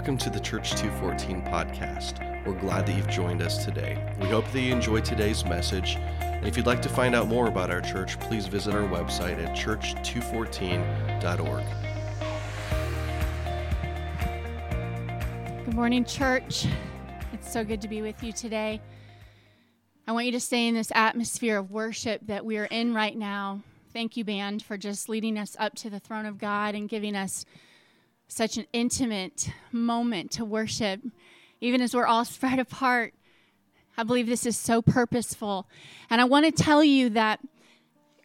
Welcome to the Church 214 podcast. We're glad that you've joined us today. We hope that you enjoyed today's message. And if you'd like to find out more about our church, please visit our website at church214.org. Good morning, church. It's so good to be with you today. I want you to stay in this atmosphere of worship that we are in right now. Thank you, band, for just leading us up to the throne of God and giving us such an intimate moment to worship, even as we're all spread apart. I believe this is so purposeful. And I want to tell you that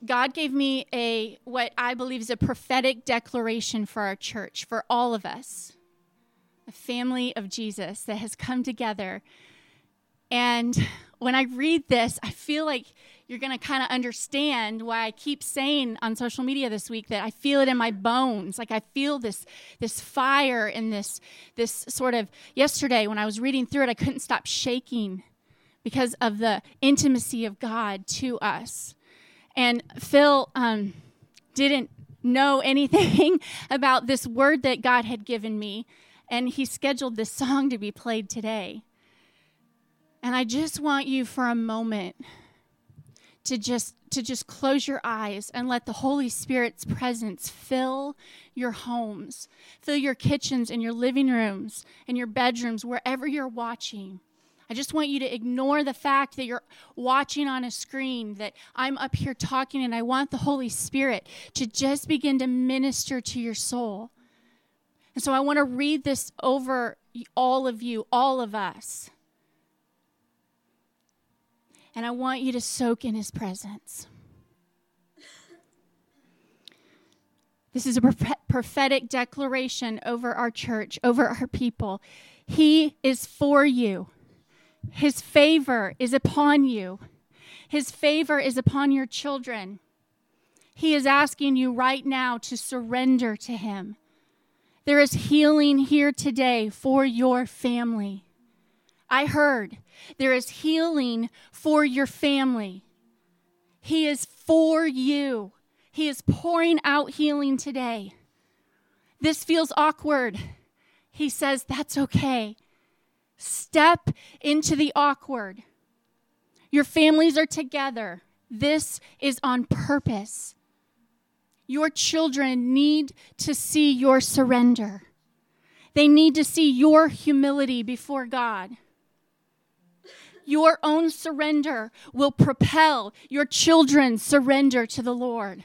God gave me a what I believe is a prophetic declaration for our church, for all of us, a family of Jesus that has come together. And when I read this, I feel like you're going to kind of understand why I keep saying on social media this week that I feel it in my bones. Like I feel this this fire and this this sort of yesterday when I was reading through it, I couldn't stop shaking because of the intimacy of God to us. And Phil um, didn't know anything about this word that God had given me, and he scheduled this song to be played today. And I just want you for a moment to just to just close your eyes and let the holy spirit's presence fill your homes fill your kitchens and your living rooms and your bedrooms wherever you're watching. I just want you to ignore the fact that you're watching on a screen that i'm up here talking and i want the holy spirit to just begin to minister to your soul. And so i want to read this over all of you all of us and I want you to soak in his presence. This is a prophetic declaration over our church, over our people. He is for you. His favor is upon you. His favor is upon your children. He is asking you right now to surrender to Him. There is healing here today for your family. I heard there is healing for your family. He is for you. He is pouring out healing today. This feels awkward. He says, That's okay. Step into the awkward. Your families are together. This is on purpose. Your children need to see your surrender. They need to see your humility before God your own surrender will propel your children's surrender to the Lord.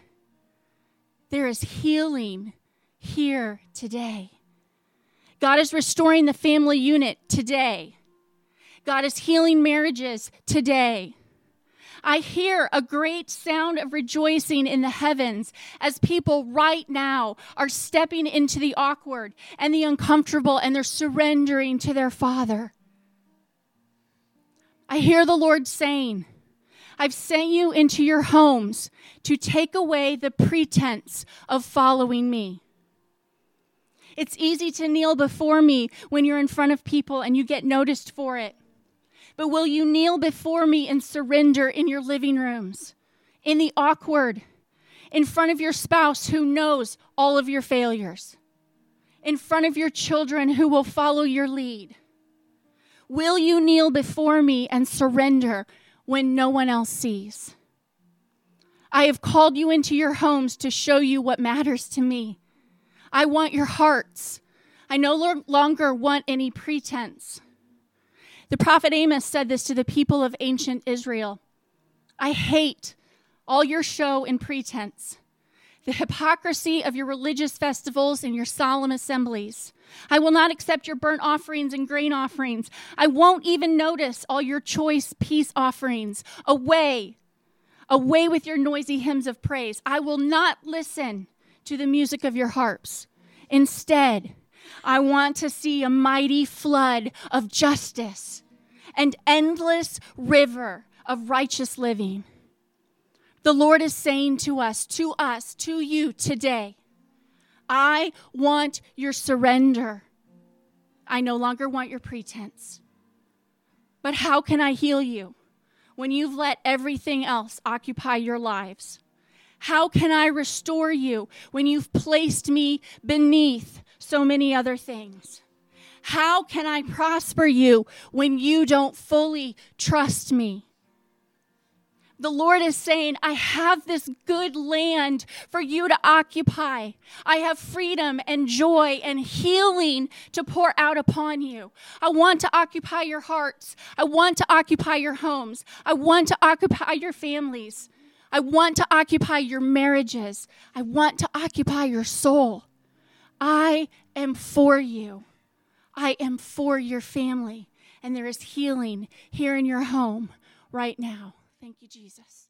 There is healing here today. God is restoring the family unit today. God is healing marriages today. I hear a great sound of rejoicing in the heavens as people right now are stepping into the awkward and the uncomfortable and they're surrendering to their Father. I hear the Lord saying, I've sent you into your homes to take away the pretense of following me. It's easy to kneel before me when you're in front of people and you get noticed for it. But will you kneel before me and surrender in your living rooms, in the awkward, in front of your spouse who knows all of your failures, in front of your children who will follow your lead? Will you kneel before me and surrender when no one else sees? I have called you into your homes to show you what matters to me. I want your hearts. I no longer want any pretense. The prophet Amos said this to the people of ancient Israel I hate all your show and pretense the hypocrisy of your religious festivals and your solemn assemblies. I will not accept your burnt offerings and grain offerings. I won't even notice all your choice peace offerings. Away, away with your noisy hymns of praise. I will not listen to the music of your harps. Instead, I want to see a mighty flood of justice, and endless river of righteous living. The Lord is saying to us, to us, to you today, I want your surrender. I no longer want your pretense. But how can I heal you when you've let everything else occupy your lives? How can I restore you when you've placed me beneath so many other things? How can I prosper you when you don't fully trust me? The Lord is saying, I have this good land for you to occupy. I have freedom and joy and healing to pour out upon you. I want to occupy your hearts. I want to occupy your homes. I want to occupy your families. I want to occupy your marriages. I want to occupy your soul. I am for you. I am for your family. And there is healing here in your home right now. Thank you, Jesus.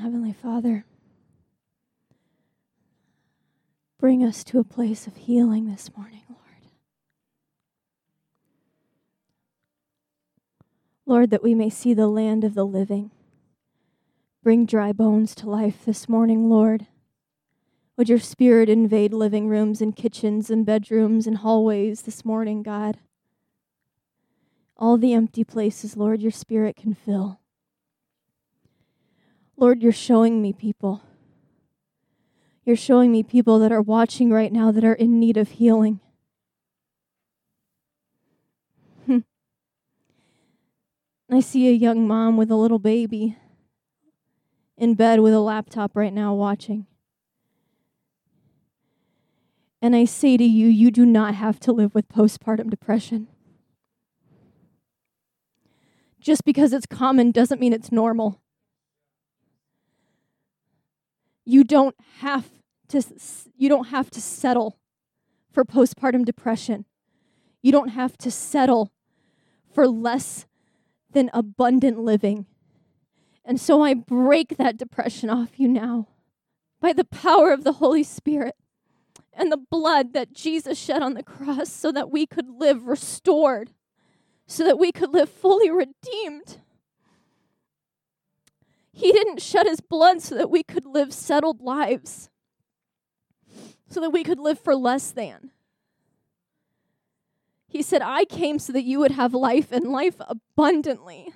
Heavenly Father, bring us to a place of healing this morning, Lord. Lord, that we may see the land of the living. Bring dry bones to life this morning, Lord. Would your spirit invade living rooms and kitchens and bedrooms and hallways this morning, God? All the empty places, Lord, your spirit can fill. Lord, you're showing me people. You're showing me people that are watching right now that are in need of healing. Hmm. I see a young mom with a little baby in bed with a laptop right now watching. And I say to you, you do not have to live with postpartum depression. Just because it's common doesn't mean it's normal. You don't have to you don't have to settle for postpartum depression. You don't have to settle for less than abundant living. And so I break that depression off you now by the power of the Holy Spirit and the blood that Jesus shed on the cross so that we could live restored so that we could live fully redeemed. He didn't shed his blood so that we could live settled lives, so that we could live for less than. He said, I came so that you would have life and life abundantly.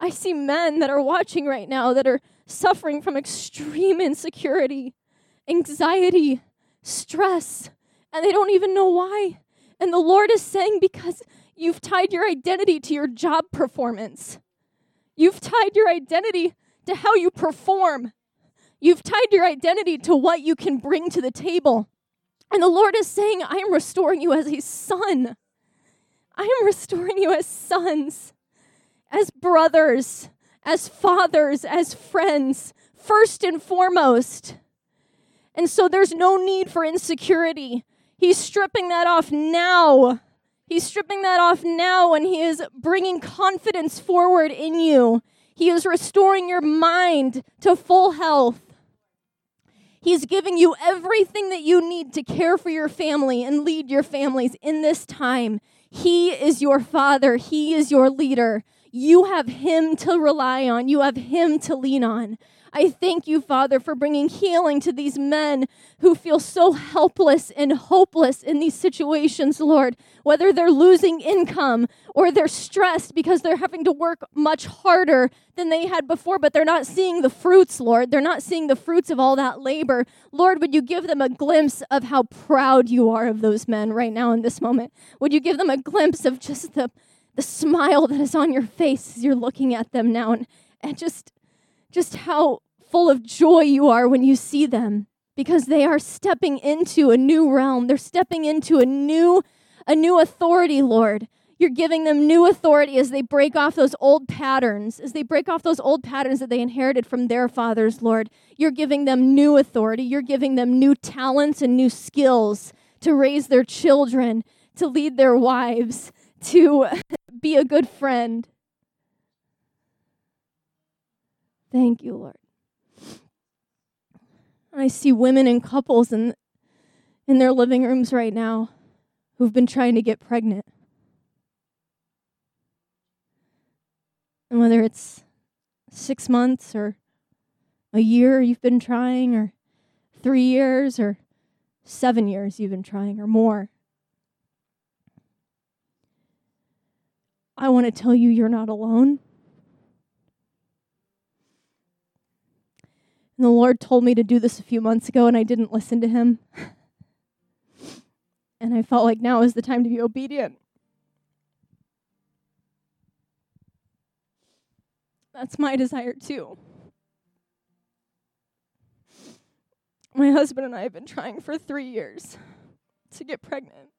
I see men that are watching right now that are suffering from extreme insecurity, anxiety, stress, and they don't even know why. And the Lord is saying, because You've tied your identity to your job performance. You've tied your identity to how you perform. You've tied your identity to what you can bring to the table. And the Lord is saying, I am restoring you as a son. I am restoring you as sons, as brothers, as fathers, as friends, first and foremost. And so there's no need for insecurity. He's stripping that off now. He's stripping that off now and he is bringing confidence forward in you. He is restoring your mind to full health. He's giving you everything that you need to care for your family and lead your families in this time. He is your father, He is your leader. You have Him to rely on, you have Him to lean on. I thank you, Father, for bringing healing to these men who feel so helpless and hopeless in these situations, Lord. Whether they're losing income or they're stressed because they're having to work much harder than they had before, but they're not seeing the fruits, Lord. They're not seeing the fruits of all that labor. Lord, would you give them a glimpse of how proud you are of those men right now in this moment? Would you give them a glimpse of just the, the smile that is on your face as you're looking at them now and, and just just how full of joy you are when you see them because they are stepping into a new realm. They're stepping into a new a new authority, Lord. You're giving them new authority as they break off those old patterns, as they break off those old patterns that they inherited from their fathers, Lord. You're giving them new authority. You're giving them new talents and new skills to raise their children, to lead their wives, to be a good friend. Thank you, Lord. I see women and couples in, in their living rooms right now who've been trying to get pregnant. And whether it's six months or a year you've been trying, or three years, or seven years you've been trying, or more. I want to tell you you're not alone. And the Lord told me to do this a few months ago, and I didn't listen to Him. and I felt like now is the time to be obedient. That's my desire too. My husband and I have been trying for three years to get pregnant.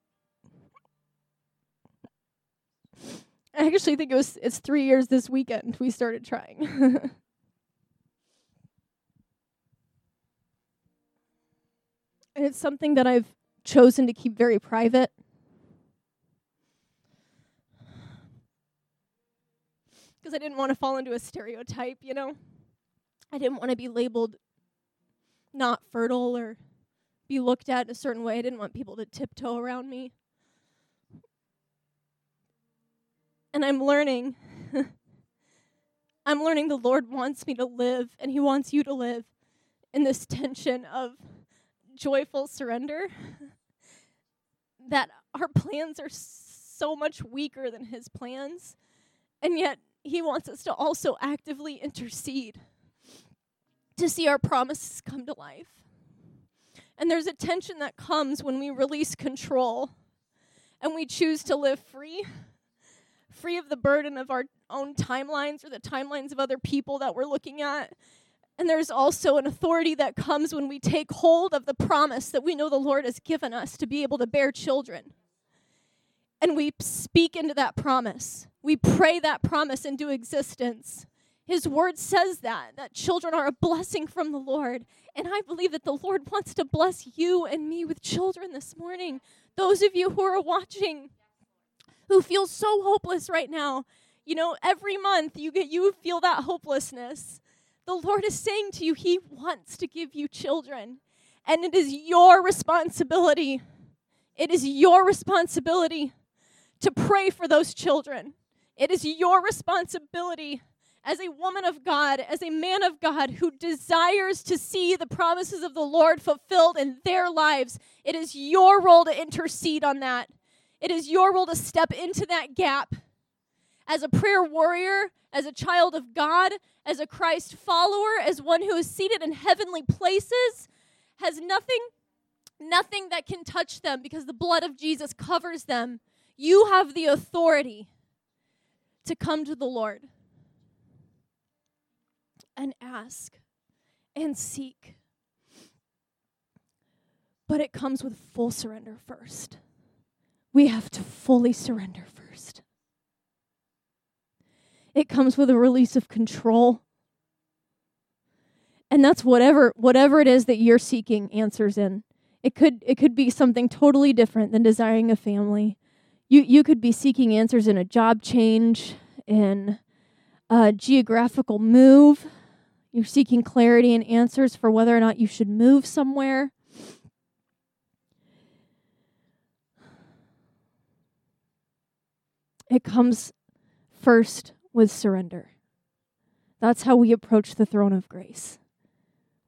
I actually think it was it's three years this weekend we started trying. and it's something that I've chosen to keep very private. Because I didn't want to fall into a stereotype, you know? I didn't want to be labeled not fertile or be looked at in a certain way. I didn't want people to tiptoe around me. And I'm learning. I'm learning the Lord wants me to live, and He wants you to live in this tension of joyful surrender. that our plans are so much weaker than His plans, and yet He wants us to also actively intercede to see our promises come to life. And there's a tension that comes when we release control and we choose to live free, free of the burden of our own timelines or the timelines of other people that we're looking at. And there's also an authority that comes when we take hold of the promise that we know the Lord has given us to be able to bear children. And we speak into that promise. We pray that promise into existence. His word says that, that children are a blessing from the Lord. And I believe that the Lord wants to bless you and me with children this morning. Those of you who are watching, who feel so hopeless right now, you know, every month you get you feel that hopelessness. The Lord is saying to you, He wants to give you children. And it is your responsibility. It is your responsibility to pray for those children. It is your responsibility as a woman of God, as a man of God who desires to see the promises of the Lord fulfilled in their lives, it is your role to intercede on that. It is your role to step into that gap. As a prayer warrior, as a child of God, as a Christ follower, as one who is seated in heavenly places, has nothing nothing that can touch them because the blood of Jesus covers them. You have the authority to come to the Lord and ask and seek. But it comes with full surrender first. We have to fully surrender first. It comes with a release of control. And that's whatever whatever it is that you're seeking answers in. It could it could be something totally different than desiring a family. You you could be seeking answers in a job change, in a geographical move, you're seeking clarity and answers for whether or not you should move somewhere. It comes first with surrender. That's how we approach the throne of grace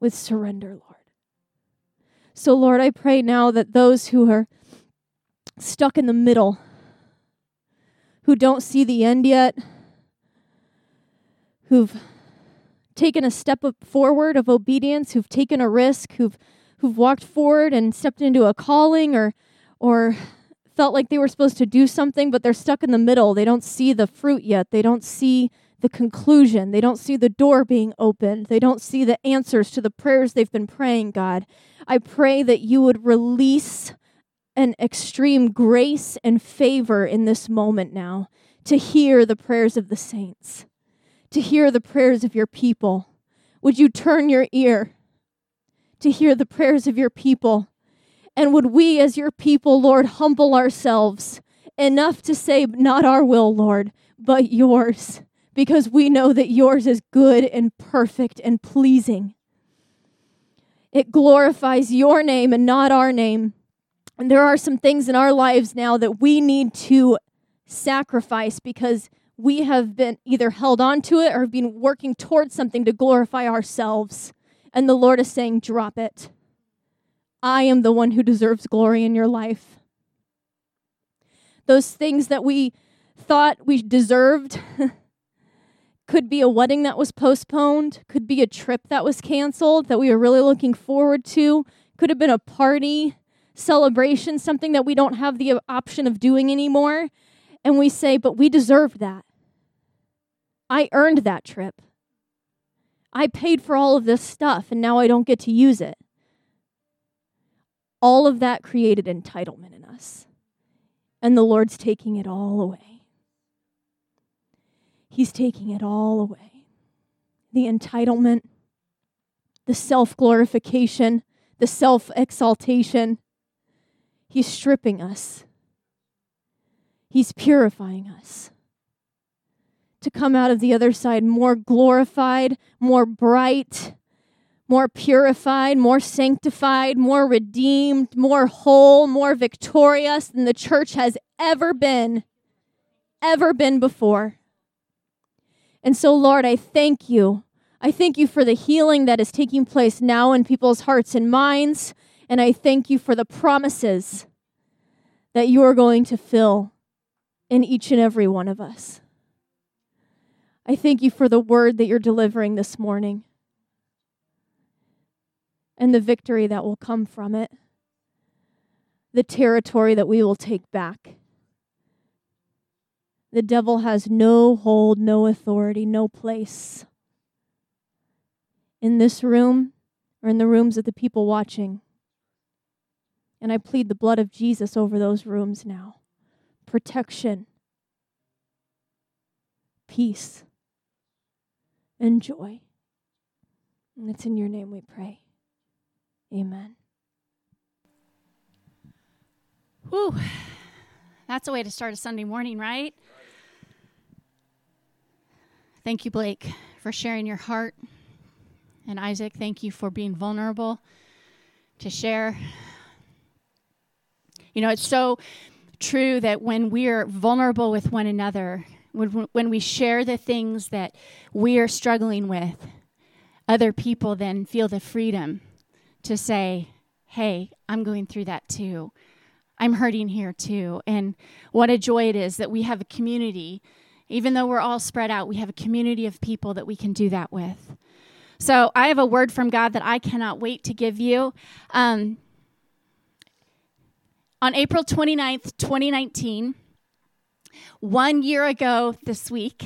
with surrender, Lord. So, Lord, I pray now that those who are stuck in the middle, who don't see the end yet, who've taken a step forward of obedience, who've taken a risk, who've who've walked forward and stepped into a calling or or felt like they were supposed to do something but they're stuck in the middle. They don't see the fruit yet. They don't see the conclusion. They don't see the door being opened. They don't see the answers to the prayers they've been praying, God. I pray that you would release an extreme grace and favor in this moment now to hear the prayers of the saints to hear the prayers of your people. Would you turn your ear to hear the prayers of your people? And would we, as your people, Lord, humble ourselves enough to say, Not our will, Lord, but yours, because we know that yours is good and perfect and pleasing. It glorifies your name and not our name. And there are some things in our lives now that we need to sacrifice because we have been either held on to it or have been working towards something to glorify ourselves. And the Lord is saying, drop it. I am the one who deserves glory in your life. Those things that we thought we deserved Could be a wedding that was postponed, could be a trip that was canceled that we were really looking forward to, could have been a party, celebration, something that we don't have the option of doing anymore. And we say, but we deserved that. I earned that trip. I paid for all of this stuff and now I don't get to use it. All of that created entitlement in us. And the Lord's taking it all away. He's taking it all away. The entitlement, the self glorification, the self exaltation. He's stripping us, He's purifying us to come out of the other side more glorified, more bright, more purified, more sanctified, more redeemed, more whole, more victorious than the church has ever been, ever been before. And so, Lord, I thank you. I thank you for the healing that is taking place now in people's hearts and minds. And I thank you for the promises that you are going to fill in each and every one of us. I thank you for the word that you're delivering this morning and the victory that will come from it, the territory that we will take back. The devil has no hold, no authority, no place in this room or in the rooms of the people watching. And I plead the blood of Jesus over those rooms now. Protection, peace and joy. And it's in your name we pray. Amen. Whew. That's a way to start a Sunday morning, right? Thank you, Blake, for sharing your heart. And Isaac, thank you for being vulnerable to share. You know, it's so true that when we're vulnerable with one another, when, when we share the things that we are struggling with, other people then feel the freedom to say, hey, I'm going through that too. I'm hurting here too. And what a joy it is that we have a community. Even though we're all spread out, we have a community of people that we can do that with. So I have a word from God that I cannot wait to give you. Um, on April 29th, 2019, one year ago this week,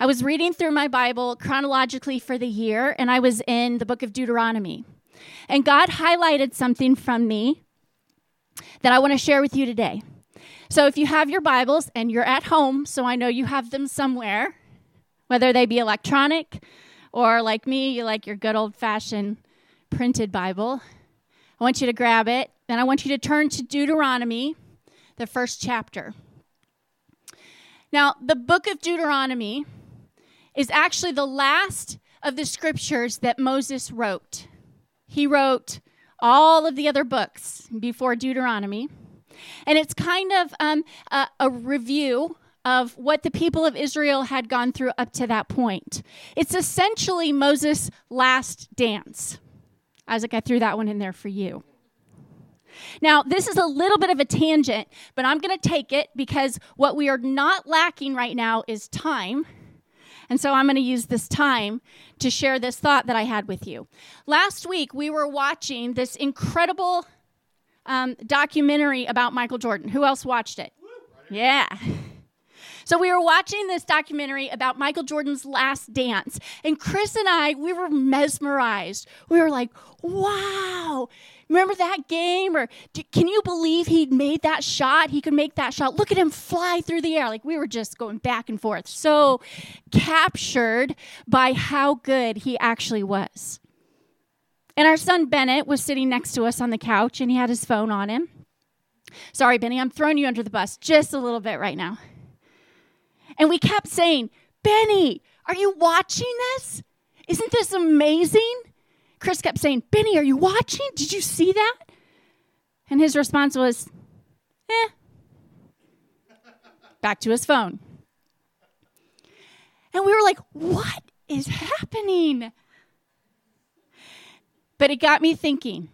I was reading through my Bible chronologically for the year, and I was in the book of Deuteronomy. And God highlighted something from me that I want to share with you today. So if you have your Bibles and you're at home, so I know you have them somewhere, whether they be electronic or like me, you like your good old fashioned printed Bible, I want you to grab it and I want you to turn to Deuteronomy, the first chapter. Now, the book of Deuteronomy is actually the last of the scriptures that Moses wrote. He wrote all of the other books before Deuteronomy. And it's kind of um, a, a review of what the people of Israel had gone through up to that point. It's essentially Moses' last dance. Isaac, I threw that one in there for you. Now, this is a little bit of a tangent, but I'm going to take it because what we are not lacking right now is time. And so I'm going to use this time to share this thought that I had with you. Last week, we were watching this incredible um, documentary about Michael Jordan. Who else watched it? Yeah. So we were watching this documentary about Michael Jordan's last dance, and Chris and I, we were mesmerized. We were like, wow, remember that game? Or can you believe he made that shot? He could make that shot. Look at him fly through the air. Like we were just going back and forth, so captured by how good he actually was. And our son Bennett was sitting next to us on the couch, and he had his phone on him. Sorry, Benny, I'm throwing you under the bus just a little bit right now. And we kept saying, Benny, are you watching this? Isn't this amazing? Chris kept saying, Benny, are you watching? Did you see that? And his response was, eh. Back to his phone. And we were like, what is happening? But it got me thinking.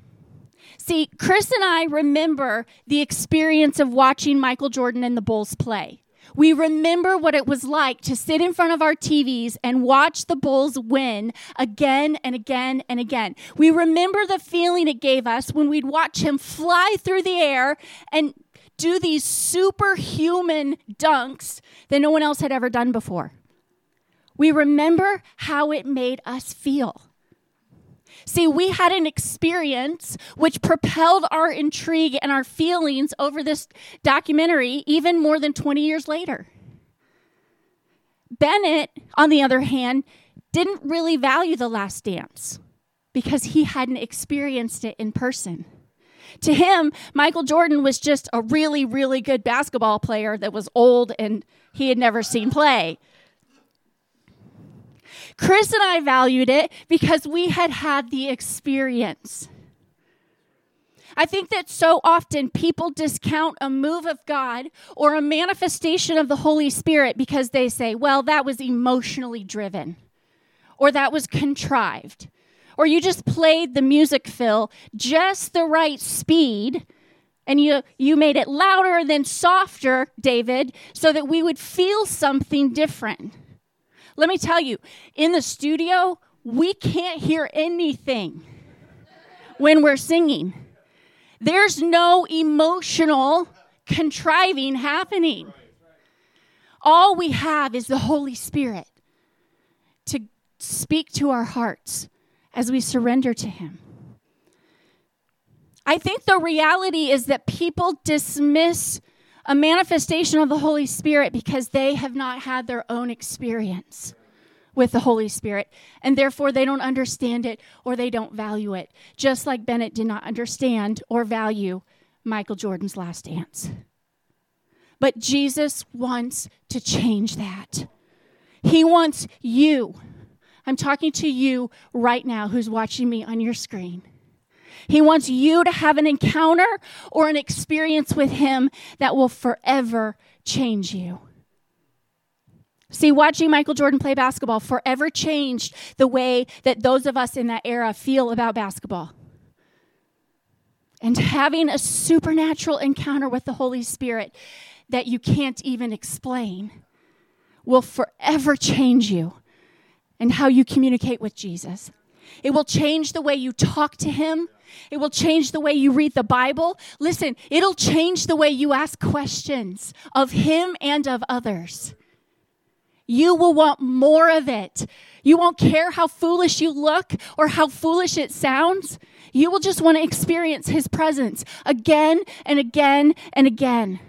See, Chris and I remember the experience of watching Michael Jordan and the Bulls play. We remember what it was like to sit in front of our TVs and watch the Bulls win again and again and again. We remember the feeling it gave us when we'd watch him fly through the air and do these superhuman dunks that no one else had ever done before. We remember how it made us feel. See, we had an experience which propelled our intrigue and our feelings over this documentary even more than 20 years later. Bennett, on the other hand, didn't really value The Last Dance because he hadn't experienced it in person. To him, Michael Jordan was just a really, really good basketball player that was old and he had never seen play. Chris and I valued it because we had had the experience. I think that so often people discount a move of God or a manifestation of the Holy Spirit because they say, well, that was emotionally driven, or that was contrived, or you just played the music Phil just the right speed and you you made it louder than softer, David, so that we would feel something different. Let me tell you, in the studio, we can't hear anything when we're singing. There's no emotional contriving happening. All we have is the Holy Spirit to speak to our hearts as we surrender to Him. I think the reality is that people dismiss a manifestation of the Holy Spirit because they have not had their own experience with the Holy Spirit, and therefore they don't understand it or they don't value it, just like Bennett did not understand or value Michael Jordan's last dance. But Jesus wants to change that. He wants you. I'm talking to you right now who's watching me on your screen. He wants you to have an encounter or an experience with Him that will forever change you. See, watching Michael Jordan play basketball forever changed the way that those of us in that era feel about basketball. And having a supernatural encounter with the Holy Spirit that you can't even explain will forever change you and how you communicate with Jesus. It will change the way you talk to Him. It will change the way you read the Bible. Listen, it'll change the way you ask questions of Him and of others. You will want more of it. You won't care how foolish you look or how foolish it sounds. You will just want to experience His presence again and again and again.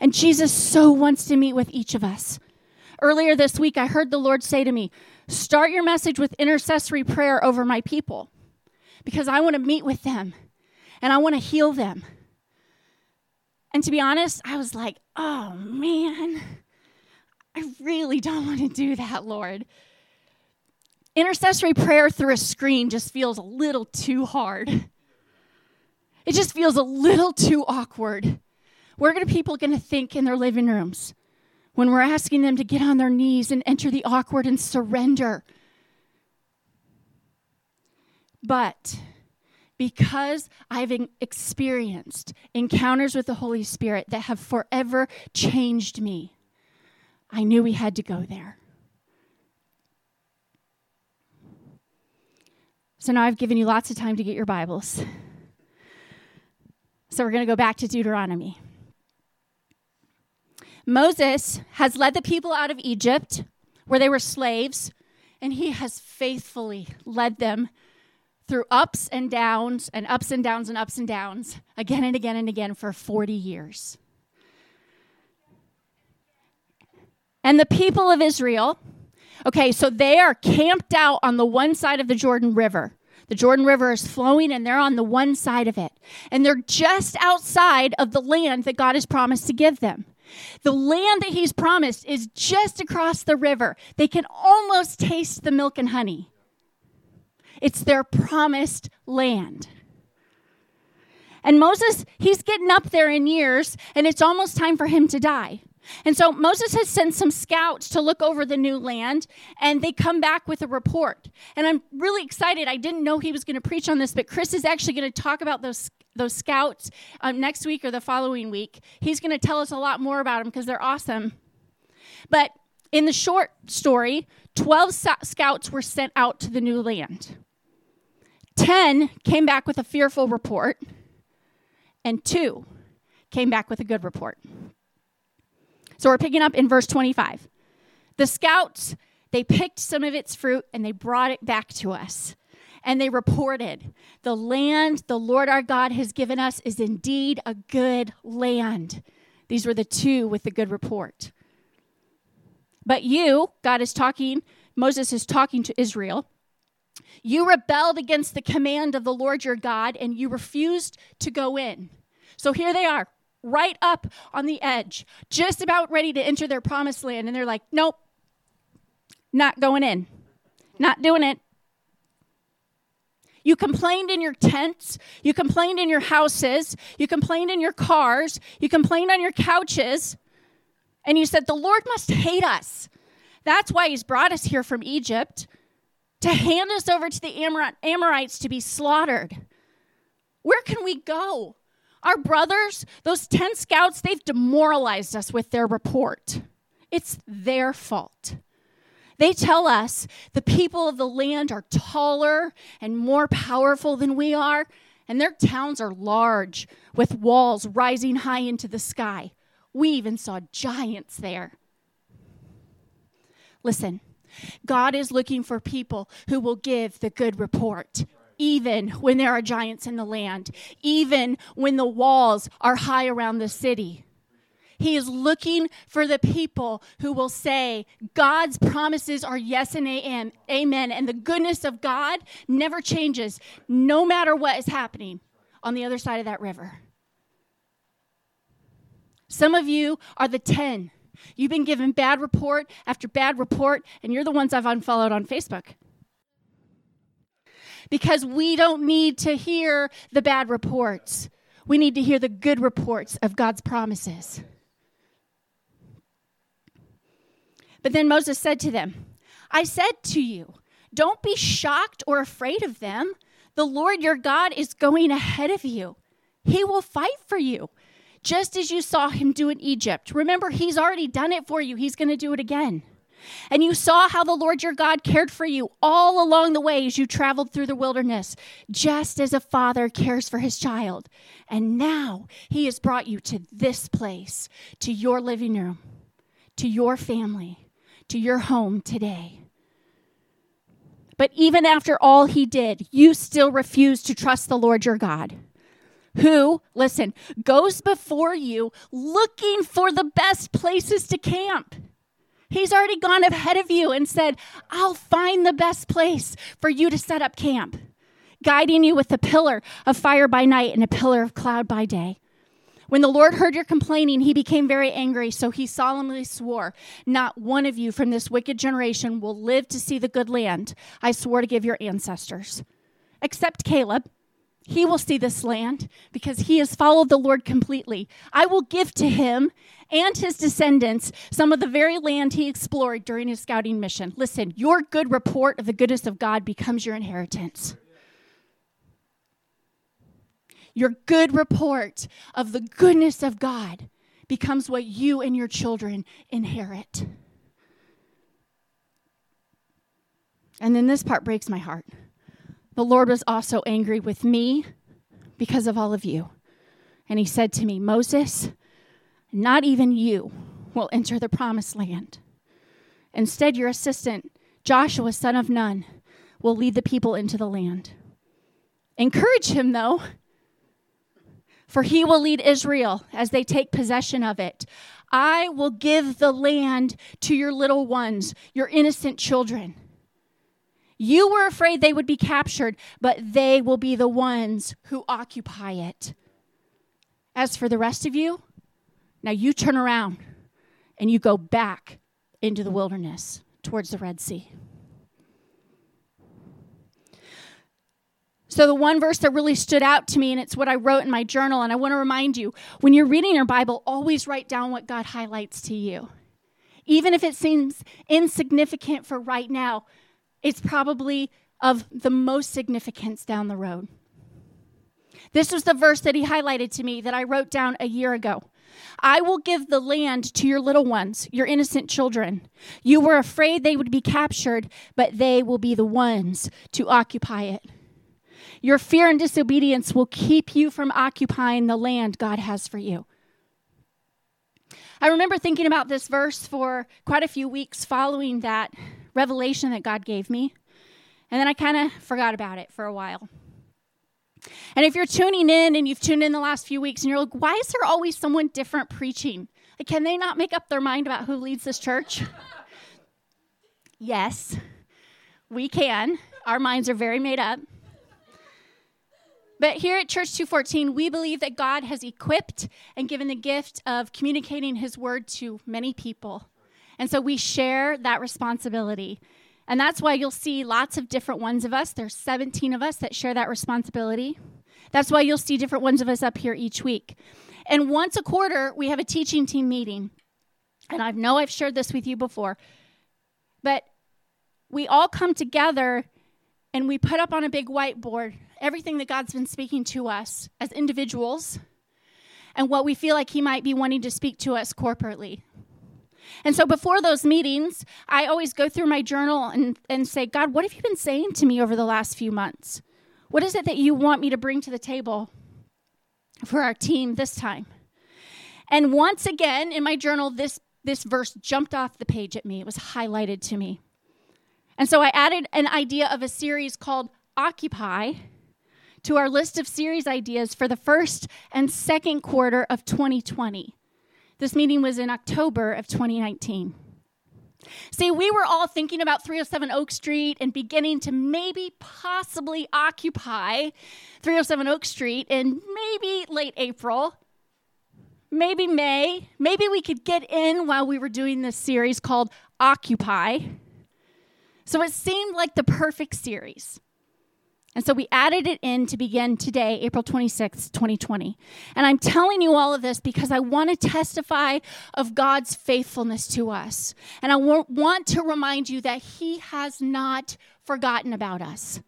And Jesus so wants to meet with each of us. Earlier this week, I heard the Lord say to me, Start your message with intercessory prayer over my people because I want to meet with them and I want to heal them. And to be honest, I was like, oh man, I really don't want to do that, Lord. Intercessory prayer through a screen just feels a little too hard. It just feels a little too awkward. What are people going to think in their living rooms? When we're asking them to get on their knees and enter the awkward and surrender. But because I've experienced encounters with the Holy Spirit that have forever changed me, I knew we had to go there. So now I've given you lots of time to get your Bibles. So we're going to go back to Deuteronomy. Moses has led the people out of Egypt, where they were slaves, and he has faithfully led them through ups and downs and ups and downs and ups and downs again and again and again for 40 years. And the people of Israel, okay, so they are camped out on the one side of the Jordan River. The Jordan River is flowing and they're on the one side of it. And they're just outside of the land that God has promised to give them. The land that he's promised is just across the river. They can almost taste the milk and honey. It's their promised land. And Moses, he's getting up there in years, and it's almost time for him to die. And so Moses has sent some scouts to look over the new land, and they come back with a report. And I'm really excited. I didn't know he was going to preach on this, but Chris is actually going to talk about those those scouts um, next week or the following week. He's going to tell us a lot more about them because they're awesome. But in the short story, 12 scouts were sent out to the new land. 10 came back with a fearful report, and two came back with a good report. So we're picking up in verse 25. The scouts, they picked some of its fruit and they brought it back to us. And they reported, The land the Lord our God has given us is indeed a good land. These were the two with the good report. But you, God is talking, Moses is talking to Israel. You rebelled against the command of the Lord your God and you refused to go in. So here they are, right up on the edge, just about ready to enter their promised land. And they're like, nope, not going in, not doing it. You complained in your tents. You complained in your houses. You complained in your cars. You complained on your couches. And you said, The Lord must hate us. That's why He's brought us here from Egypt to hand us over to the Amorites to be slaughtered. Where can we go? Our brothers, those 10 scouts, they've demoralized us with their report. It's their fault. They tell us the people of the land are taller and more powerful than we are, and their towns are large with walls rising high into the sky. We even saw giants there. Listen, God is looking for people who will give the good report. Even when there are giants in the land, even when the walls are high around the city. He is looking for the people who will say, God's promises are yes and amen. Amen. And the goodness of God never changes, no matter what is happening on the other side of that river. Some of you are the 10. You've been given bad report after bad report, and you're the ones I've unfollowed on Facebook. Because we don't need to hear the bad reports. We need to hear the good reports of God's promises. But then Moses said to them, I said to you, don't be shocked or afraid of them. The Lord your God is going ahead of you. He will fight for you, just as you saw him do in Egypt. Remember, he's already done it for you, he's going to do it again. And you saw how the Lord your God cared for you all along the way as you traveled through the wilderness, just as a father cares for his child. And now he has brought you to this place, to your living room, to your family to your home today. But even after all he did, you still refuse to trust the Lord your God, who, listen, goes before you looking for the best places to camp. He's already gone ahead of you and said, I'll find the best place for you to set up camp, guiding you with a pillar of fire by night and a pillar of cloud by day. When the Lord heard your complaining, he became very angry, so he solemnly swore, Not one of you from this wicked generation will live to see the good land I swore to give your ancestors. Except Caleb. He will see this land because he has followed the Lord completely. I will give to him and his descendants some of the very land he explored during his scouting mission. Listen, your good report of the goodness of God becomes your inheritance your good report of the goodness of God becomes what you and your children inherit. And then this part breaks my heart. The Lord was also angry with me because of all of you. And he said to me, Moses, not even you will enter the promised land. Instead, your assistant, Joshua, son of Nun, will lead the people into the land. Encourage him, though, for he will lead Israel as they take possession of it. I will give the land to your little ones, your innocent children. You were afraid they would be captured, but they will be the ones who occupy it. As for the rest of you, now you turn around and you go back into the wilderness towards the Red Sea. So, the one verse that really stood out to me, and it's what I wrote in my journal, and I want to remind you when you're reading your Bible, always write down what God highlights to you. Even if it seems insignificant for right now, it's probably of the most significance down the road. This was the verse that he highlighted to me that I wrote down a year ago. I will give the land to your little ones, your innocent children. You were afraid they would be captured, but they will be the ones to occupy it. Your fear and disobedience will keep you from occupying the land God has for you. I remember thinking about this verse for quite a few weeks following that revelation that God gave me. And then I kind of forgot about it for a while. And if you're tuning in and you've tuned in the last few weeks and you're like, why is there always someone different preaching? Like, can they not make up their mind about who leads this church? yes, we can. Our minds are very made up. But here at Church 214, we believe that God has equipped and given the gift of communicating His word to many people. And so we share that responsibility. And that's why you'll see lots of different ones of us. There's 17 of us that share that responsibility. That's why you'll see different ones of us up here each week. And once a quarter, we have a teaching team meeting. And I know I've shared this with you before, but we all come together and we put up on a big whiteboard everything that God's been speaking to us as individuals and what we feel like He might be wanting to speak to us corporately. And so before those meetings, I always go through my journal and, and say, God, what have you been saying to me over the last few months? What is it that you want me to bring to the table for our team this time? And once again, in my journal, this, this verse jumped off the page at me. It was highlighted to me. And so I added an idea of a series called Occupy to our list of series ideas for the first and second quarter of 2020. This meeting was in October of 2019. See, we were all thinking about 307 Oak Street and beginning to maybe possibly occupy 307 Oak Street in maybe late April, maybe May. Maybe we could get in while we were doing this series called Occupy. So it seemed like the perfect series. And so we added it in to begin today, April 26th, 2020. And I'm telling you all of this because I want to testify of God's faithfulness to us. And I want to remind you that He has not forgotten about us.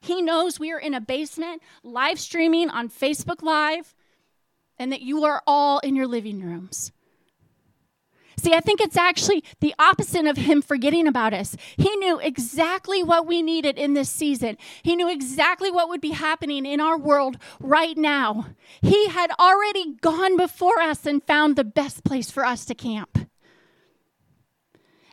He knows we are in a basement, live streaming on Facebook Live, and that you are all in your living rooms. See, I think it's actually the opposite of him forgetting about us. He knew exactly what we needed in this season, he knew exactly what would be happening in our world right now. He had already gone before us and found the best place for us to camp.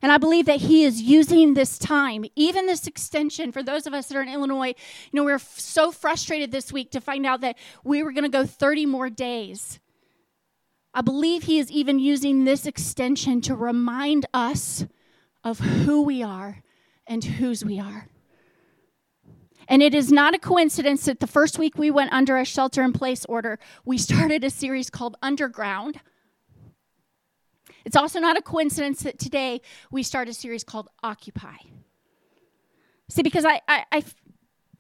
And I believe that he is using this time, even this extension, for those of us that are in Illinois. You know, we are f- so frustrated this week to find out that we were going to go 30 more days. I believe he is even using this extension to remind us of who we are and whose we are. And it is not a coincidence that the first week we went under a shelter in place order, we started a series called Underground. It's also not a coincidence that today we start a series called Occupy. See, because I, I, I,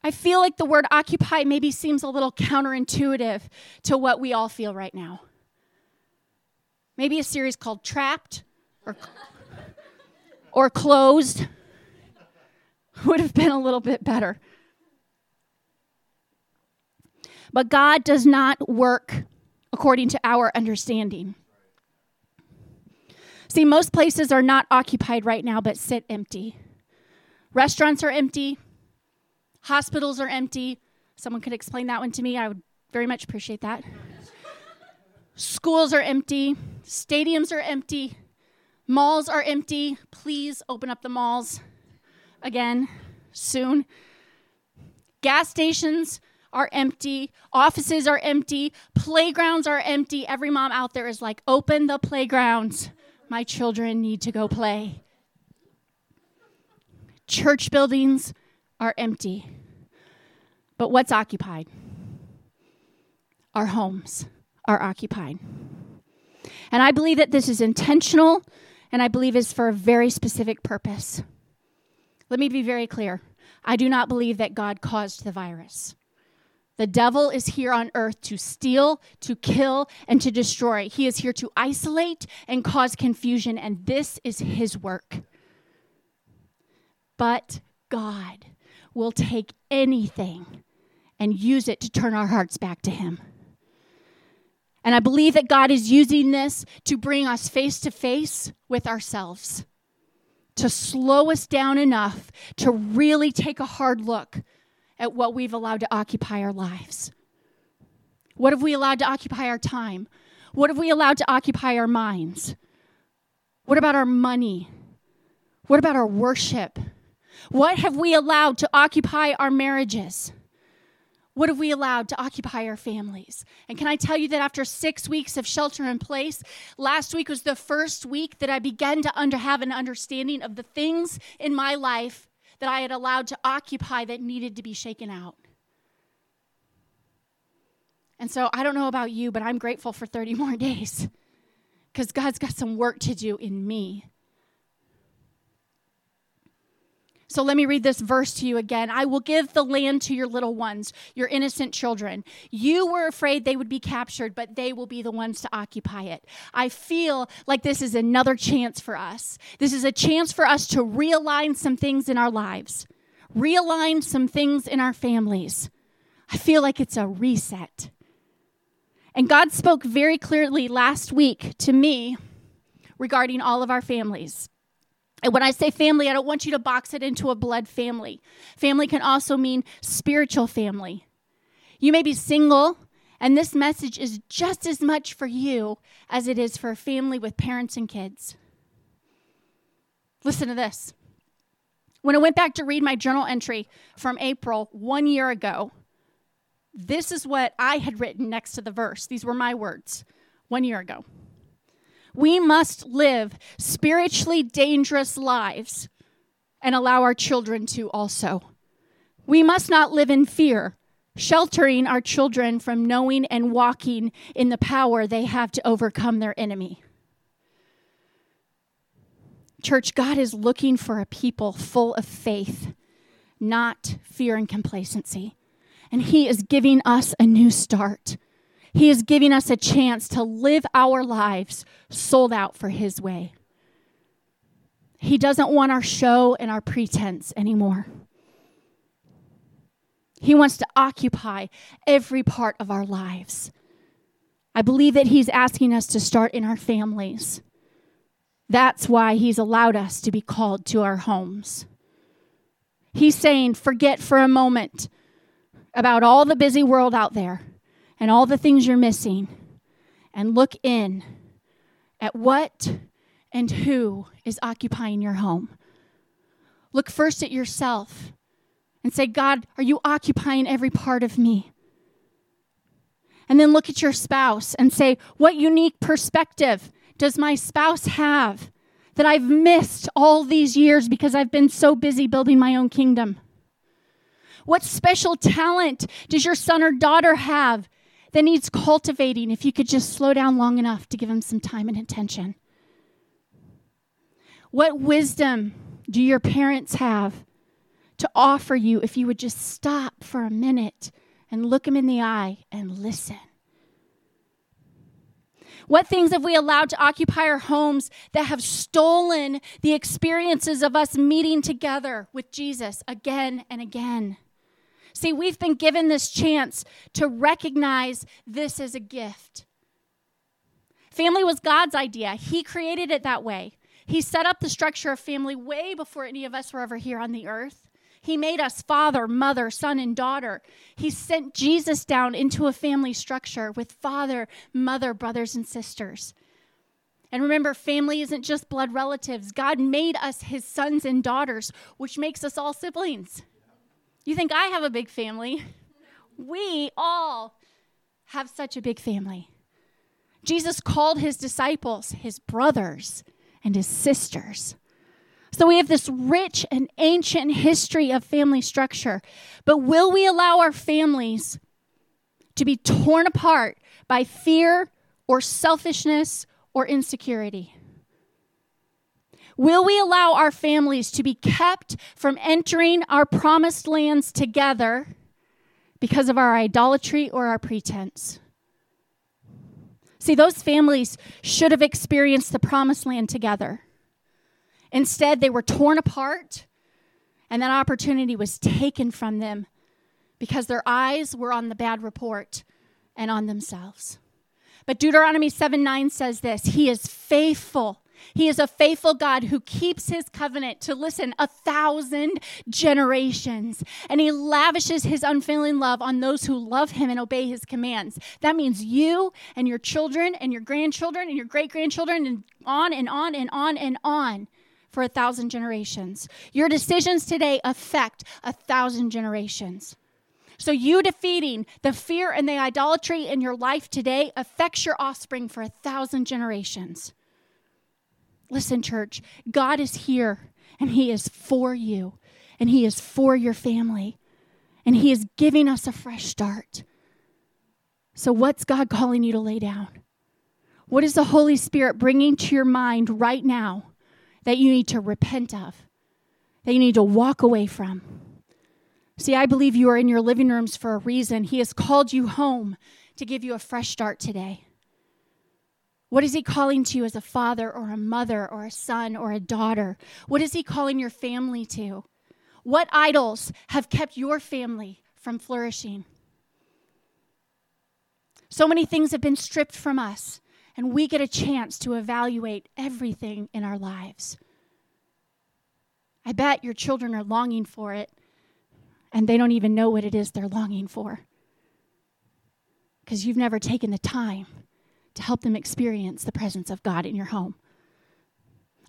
I feel like the word occupy maybe seems a little counterintuitive to what we all feel right now. Maybe a series called Trapped or, or Closed would have been a little bit better. But God does not work according to our understanding. See, most places are not occupied right now, but sit empty. Restaurants are empty, hospitals are empty. Someone could explain that one to me. I would very much appreciate that. Schools are empty, stadiums are empty, malls are empty. Please open up the malls again soon. Gas stations are empty, offices are empty, playgrounds are empty. Every mom out there is like, open the playgrounds. My children need to go play. Church buildings are empty. But what's occupied? Our homes are occupied. And I believe that this is intentional and I believe is for a very specific purpose. Let me be very clear. I do not believe that God caused the virus. The devil is here on earth to steal, to kill, and to destroy. He is here to isolate and cause confusion, and this is his work. But God will take anything and use it to turn our hearts back to him. And I believe that God is using this to bring us face to face with ourselves, to slow us down enough to really take a hard look at what we've allowed to occupy our lives. What have we allowed to occupy our time? What have we allowed to occupy our minds? What about our money? What about our worship? What have we allowed to occupy our marriages? What have we allowed to occupy our families? And can I tell you that after six weeks of shelter in place, last week was the first week that I began to under, have an understanding of the things in my life that I had allowed to occupy that needed to be shaken out. And so I don't know about you, but I'm grateful for 30 more days because God's got some work to do in me. So let me read this verse to you again. I will give the land to your little ones, your innocent children. You were afraid they would be captured, but they will be the ones to occupy it. I feel like this is another chance for us. This is a chance for us to realign some things in our lives, realign some things in our families. I feel like it's a reset. And God spoke very clearly last week to me regarding all of our families. And when I say family, I don't want you to box it into a blood family. Family can also mean spiritual family. You may be single, and this message is just as much for you as it is for a family with parents and kids. Listen to this. When I went back to read my journal entry from April one year ago, this is what I had written next to the verse. These were my words one year ago. We must live spiritually dangerous lives and allow our children to also. We must not live in fear, sheltering our children from knowing and walking in the power they have to overcome their enemy. Church, God is looking for a people full of faith, not fear and complacency and He is giving us a new start. He is giving us a chance to live our lives sold out for His way. He doesn't want our show and our pretense anymore. He wants to occupy every part of our lives. I believe that He's asking us to start in our families. That's why He's allowed us to be called to our homes. He's saying, forget for a moment about all the busy world out there and all the things you're missing and look in at what and who is occupying your home. Look first at yourself and say, God, are you occupying every part of me? And then look at your spouse and say, what unique perspective does my spouse have that I've missed all these years because I've been so busy building my own kingdom? What special talent does your son or daughter have that needs cultivating if you could just slow down long enough to give them some time and attention? What wisdom do your parents have to offer you if you would just stop for a minute and look them in the eye and listen? What things have we allowed to occupy our homes that have stolen the experiences of us meeting together with Jesus again and again? See, we've been given this chance to recognize this as a gift. Family was God's idea, He created it that way. He set up the structure of family way before any of us were ever here on the earth. He made us father, mother, son, and daughter. He sent Jesus down into a family structure with father, mother, brothers, and sisters. And remember, family isn't just blood relatives. God made us his sons and daughters, which makes us all siblings. You think I have a big family? We all have such a big family. Jesus called his disciples his brothers and his sisters. So we have this rich and ancient history of family structure. But will we allow our families to be torn apart by fear or selfishness or insecurity? Will we allow our families to be kept from entering our promised lands together because of our idolatry or our pretense? See, those families should have experienced the promised land together. Instead, they were torn apart, and that opportunity was taken from them because their eyes were on the bad report and on themselves. But Deuteronomy 7 9 says this He is faithful. He is a faithful God who keeps his covenant to listen a thousand generations. And he lavishes his unfailing love on those who love him and obey his commands. That means you and your children and your grandchildren and your great grandchildren and on and on and on and on for a thousand generations. Your decisions today affect a thousand generations. So, you defeating the fear and the idolatry in your life today affects your offspring for a thousand generations. Listen, church, God is here and He is for you and He is for your family and He is giving us a fresh start. So, what's God calling you to lay down? What is the Holy Spirit bringing to your mind right now that you need to repent of, that you need to walk away from? See, I believe you are in your living rooms for a reason. He has called you home to give you a fresh start today. What is He calling to you as a father or a mother or a son or a daughter? What is He calling your family to? What idols have kept your family from flourishing? So many things have been stripped from us, and we get a chance to evaluate everything in our lives. I bet your children are longing for it and they don't even know what it is they're longing for because you've never taken the time to help them experience the presence of God in your home.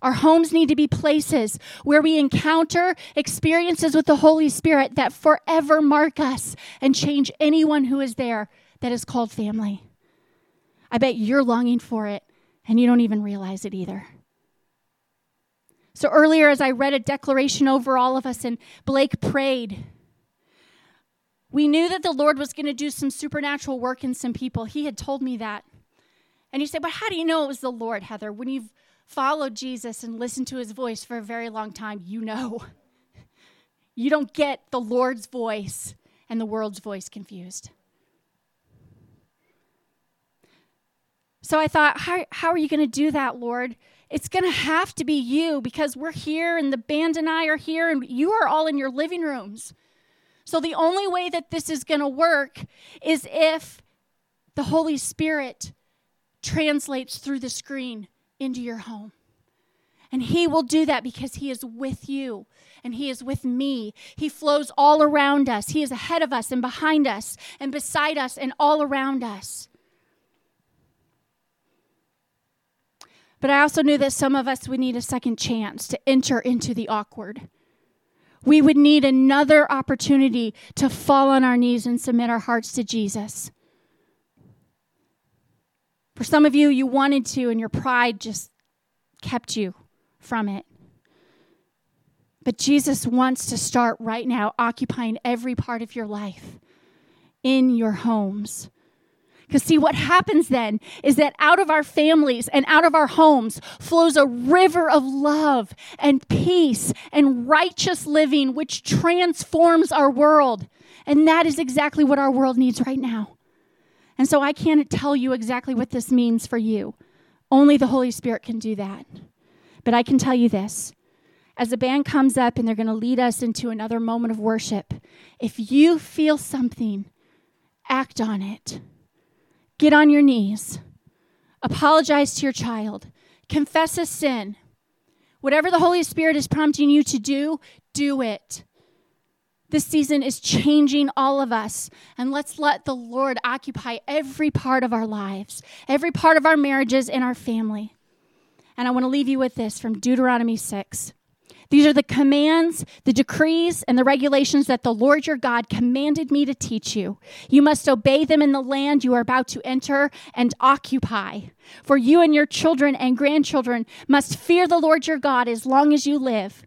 Our homes need to be places where we encounter experiences with the Holy Spirit that forever mark us and change anyone who is there that is called family. I bet you're longing for it and you don't even realize it either. So, earlier, as I read a declaration over all of us, and Blake prayed, we knew that the Lord was going to do some supernatural work in some people. He had told me that. And you say, but how do you know it was the Lord, Heather? When you've followed Jesus and listened to his voice for a very long time, you know. You don't get the Lord's voice and the world's voice confused. So I thought, how, how are you going to do that, Lord? It's going to have to be you because we're here and the band and I are here and you are all in your living rooms. So the only way that this is going to work is if the Holy Spirit translates through the screen into your home. And He will do that because He is with you and He is with me. He flows all around us. He is ahead of us and behind us and beside us and all around us. But I also knew that some of us would need a second chance to enter into the awkward we would need another opportunity to fall on our knees and submit our hearts to Jesus. For some of you, you wanted to, and your pride just kept you from it. But Jesus wants to start right now occupying every part of your life in your homes. Because, see, what happens then is that out of our families and out of our homes flows a river of love and peace and righteous living, which transforms our world. And that is exactly what our world needs right now. And so I can't tell you exactly what this means for you. Only the Holy Spirit can do that. But I can tell you this as the band comes up and they're going to lead us into another moment of worship, if you feel something, act on it. Get on your knees. Apologize to your child. Confess a sin. Whatever the Holy Spirit is prompting you to do, do it. This season is changing all of us, and let's let the Lord occupy every part of our lives, every part of our marriages and our family. And I want to leave you with this from Deuteronomy 6. These are the commands, the decrees, and the regulations that the Lord your God commanded me to teach you. You must obey them in the land you are about to enter and occupy. For you and your children and grandchildren must fear the Lord your God as long as you live.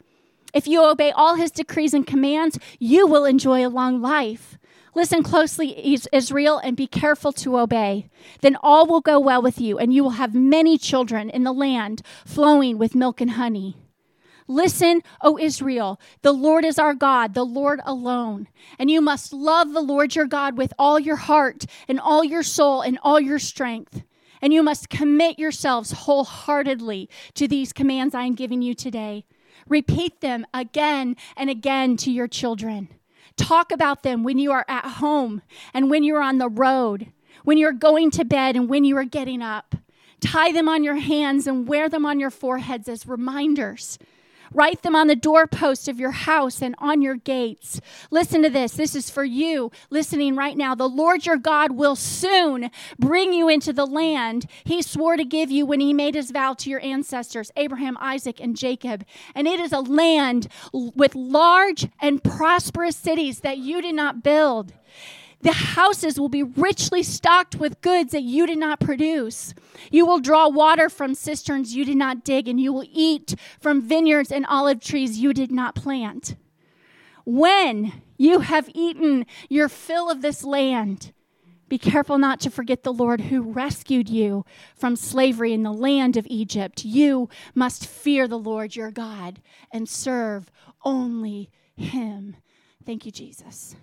If you obey all his decrees and commands, you will enjoy a long life. Listen closely, Israel, and be careful to obey. Then all will go well with you, and you will have many children in the land flowing with milk and honey. Listen, O Israel, the Lord is our God, the Lord alone. And you must love the Lord your God with all your heart and all your soul and all your strength. And you must commit yourselves wholeheartedly to these commands I am giving you today. Repeat them again and again to your children. Talk about them when you are at home and when you're on the road when you're going to bed and when you are getting up. Tie them on your hands and wear them on your foreheads as reminders. Write them on the doorpost of your house and on your gates. Listen to this. This is for you listening right now. The Lord your God will soon bring you into the land he swore to give you when he made his vow to your ancestors, Abraham, Isaac, and Jacob. And it is a land with large and prosperous cities that you did not build. The houses will be richly stocked with goods that you did not produce. You will draw water from cisterns you did not dig, and you will eat from vineyards and olive trees you did not plant. When you have eaten your fill of this land, be careful not to forget the Lord who rescued you from slavery in the land of Egypt. You must fear the Lord your God and serve only him. Thank you, Jesus.